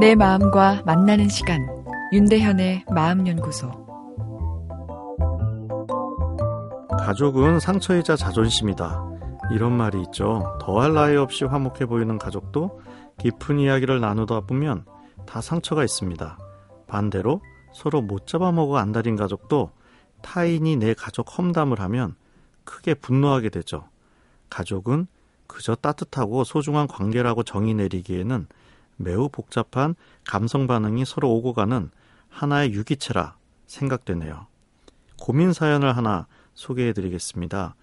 내 마음과 만나는 시간 윤대현의 마음연구소 가족은 상처이자 자존심이다. 이런 말이 있죠. 더할 나위 없이 화목해 보이는 가족도 깊은 이야기를 나누다 보면 다 상처가 있습니다. 반대로 서로 못 잡아먹어 안달인 가족도 타인이 내 가족 험담을 하면 크게 분노하게 되죠. 가족은 그저 따뜻하고 소중한 관계라고 정의 내리기에는 매우 복잡한 감성 반응이 서로 오고 가는 하나의 유기체라 생각되네요. 고민 사연을 하나 소개해 드리겠습니다.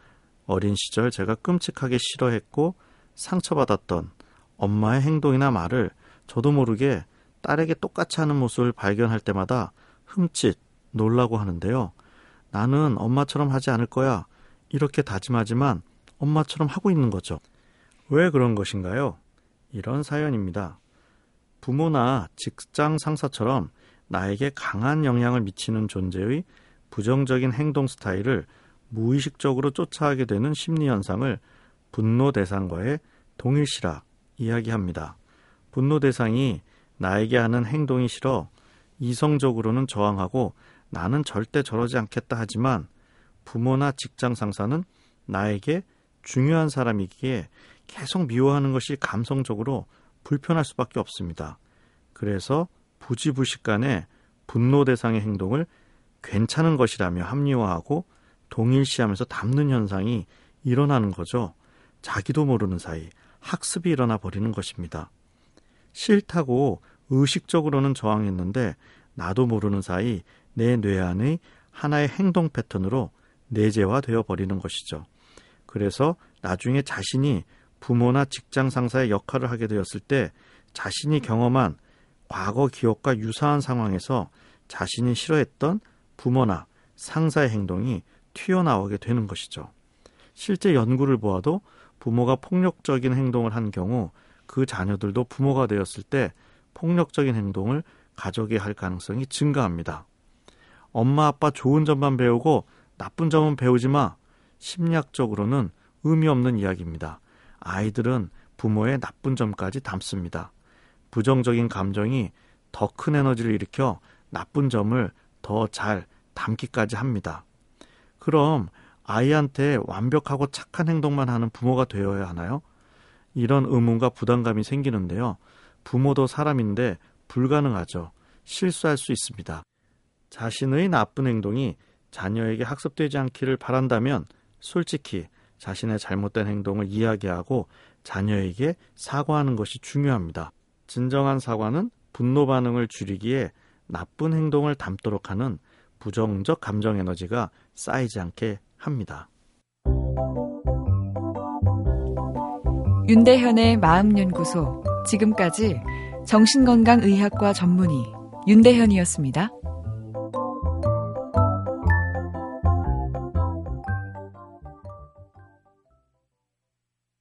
어린 시절 제가 끔찍하게 싫어했고 상처받았던 엄마의 행동이나 말을 저도 모르게 딸에게 똑같이 하는 모습을 발견할 때마다 흠칫 놀라고 하는데요. 나는 엄마처럼 하지 않을 거야. 이렇게 다짐하지만 엄마처럼 하고 있는 거죠. 왜 그런 것인가요? 이런 사연입니다. 부모나 직장 상사처럼 나에게 강한 영향을 미치는 존재의 부정적인 행동 스타일을 무의식적으로 쫓아하게 되는 심리 현상을 분노 대상과의 동일시라 이야기합니다. 분노 대상이 나에게 하는 행동이 싫어 이성적으로는 저항하고 나는 절대 저러지 않겠다 하지만 부모나 직장 상사는 나에게 중요한 사람이기에 계속 미워하는 것이 감성적으로 불편할 수밖에 없습니다. 그래서 부지불식 간에 분노 대상의 행동을 괜찮은 것이라며 합리화하고 동일시하면서 담는 현상이 일어나는 거죠. 자기도 모르는 사이 학습이 일어나 버리는 것입니다. 싫다고 의식적으로는 저항했는데 나도 모르는 사이 내 뇌 안의 하나의 행동 패턴으로 내재화되어 버리는 것이죠. 그래서 나중에 자신이 부모나 직장 상사의 역할을 하게 되었을 때 자신이 경험한 과거 기억과 유사한 상황에서 자신이 싫어했던 부모나 상사의 행동이 튀어나오게 되는 것이죠. 실제 연구를 보아도 부모가 폭력적인 행동을 한 경우 그 자녀들도 부모가 되었을 때 폭력적인 행동을 가져게 할 가능성이 증가합니다. 엄마 아빠 좋은 점만 배우고 나쁜 점은 배우지 마. 심리학적으로는 의미 없는 이야기입니다. 아이들은 부모의 나쁜 점까지 담습니다. 부정적인 감정이 더 큰 에너지를 일으켜 나쁜 점을 더 잘 담기까지 합니다. 그럼 아이한테 완벽하고 착한 행동만 하는 부모가 되어야 하나요? 이런 의문과 부담감이 생기는데요. 부모도 사람인데 불가능하죠. 실수할 수 있습니다. 자신의 나쁜 행동이 자녀에게 학습되지 않기를 바란다면 솔직히 자신의 잘못된 행동을 이야기하고 자녀에게 사과하는 것이 중요합니다. 진정한 사과는 분노 반응을 줄이기에 나쁜 행동을 담도록 하는 부정적 감정 에너지가 쌓이지 않게 합니다. 윤대현의 마음연구소 지금까지 정신건강의학과 전문의 윤대현이었습니다.